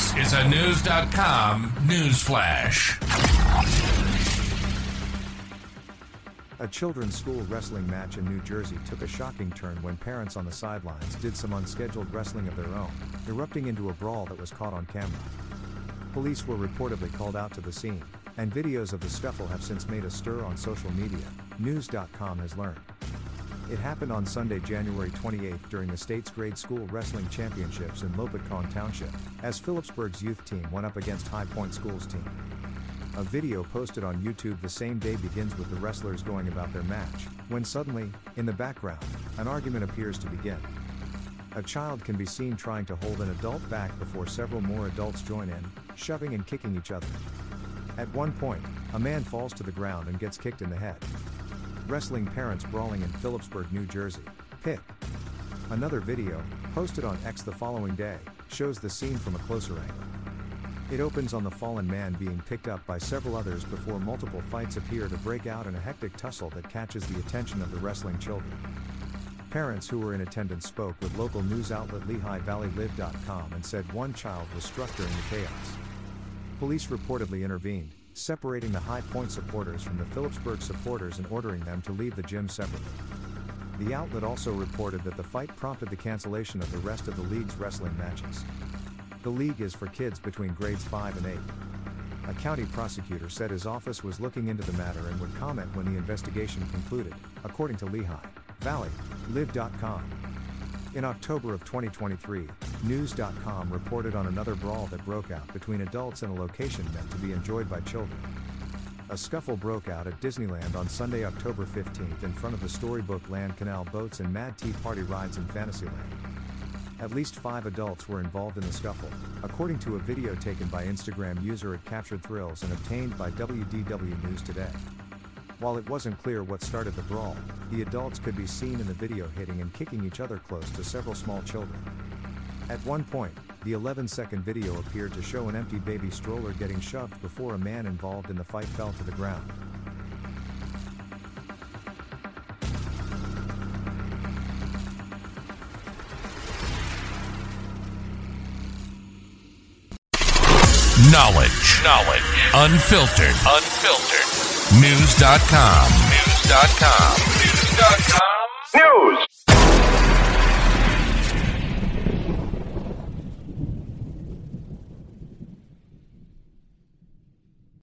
This is a News.com news flash. A children's school wrestling match in New Jersey took a shocking turn when parents on the sidelines did some unscheduled wrestling of their own, erupting into a brawl that was caught on camera. Police were reportedly called out to the scene, and videos of the scuffle have since made a stir on social media, News.com has learned. It happened on Sunday, January 28 during the state's grade school wrestling championships in Lopatcong Township, as Phillipsburg's youth team went up against High Point School's team. A video posted on YouTube the same day begins with the wrestlers going about their match, when suddenly, in the background, an argument appears to begin. A child can be seen trying to hold an adult back before several more adults join in, shoving and kicking each other. At one point, a man falls to the ground and gets kicked in the head. Wrestling parents brawling in Phillipsburg, New Jersey. Pic. Another video, posted on X the following day, shows the scene from a closer angle. It opens on the fallen man being picked up by several others before multiple fights appear to break out in a hectic tussle that catches the attention of the wrestling children. Parents who were in attendance spoke with local news outlet LehighValleyLive.com and said one child was struck during the chaos. Police reportedly intervened, separating the High Point supporters from the Phillipsburg supporters and ordering them to leave the gym separately. The outlet also reported that the fight prompted the cancellation of the rest of the league's wrestling matches. The league is for kids between grades 5 and 8. A county prosecutor said his office was looking into the matter and would comment when the investigation concluded, according to Lehigh Valley Live.com. In October of 2023, News.com reported on another brawl that broke out between adults in a location meant to be enjoyed by children. A scuffle broke out at Disneyland on Sunday, October 15th in front of the Storybook Land Canal boats and Mad Tea Party rides in Fantasyland. At least five adults were involved in the scuffle, according to a video taken by Instagram user at Captured Thrills and obtained by WDW News Today. While it wasn't clear what started the brawl, the adults could be seen in the video hitting and kicking each other close to several small children. At one point, the 11 second video appeared to show an empty baby stroller getting shoved before a man involved in the fight fell to the ground. Knowledge. Knowledge. Unfiltered. Unfiltered. News.com. News.com.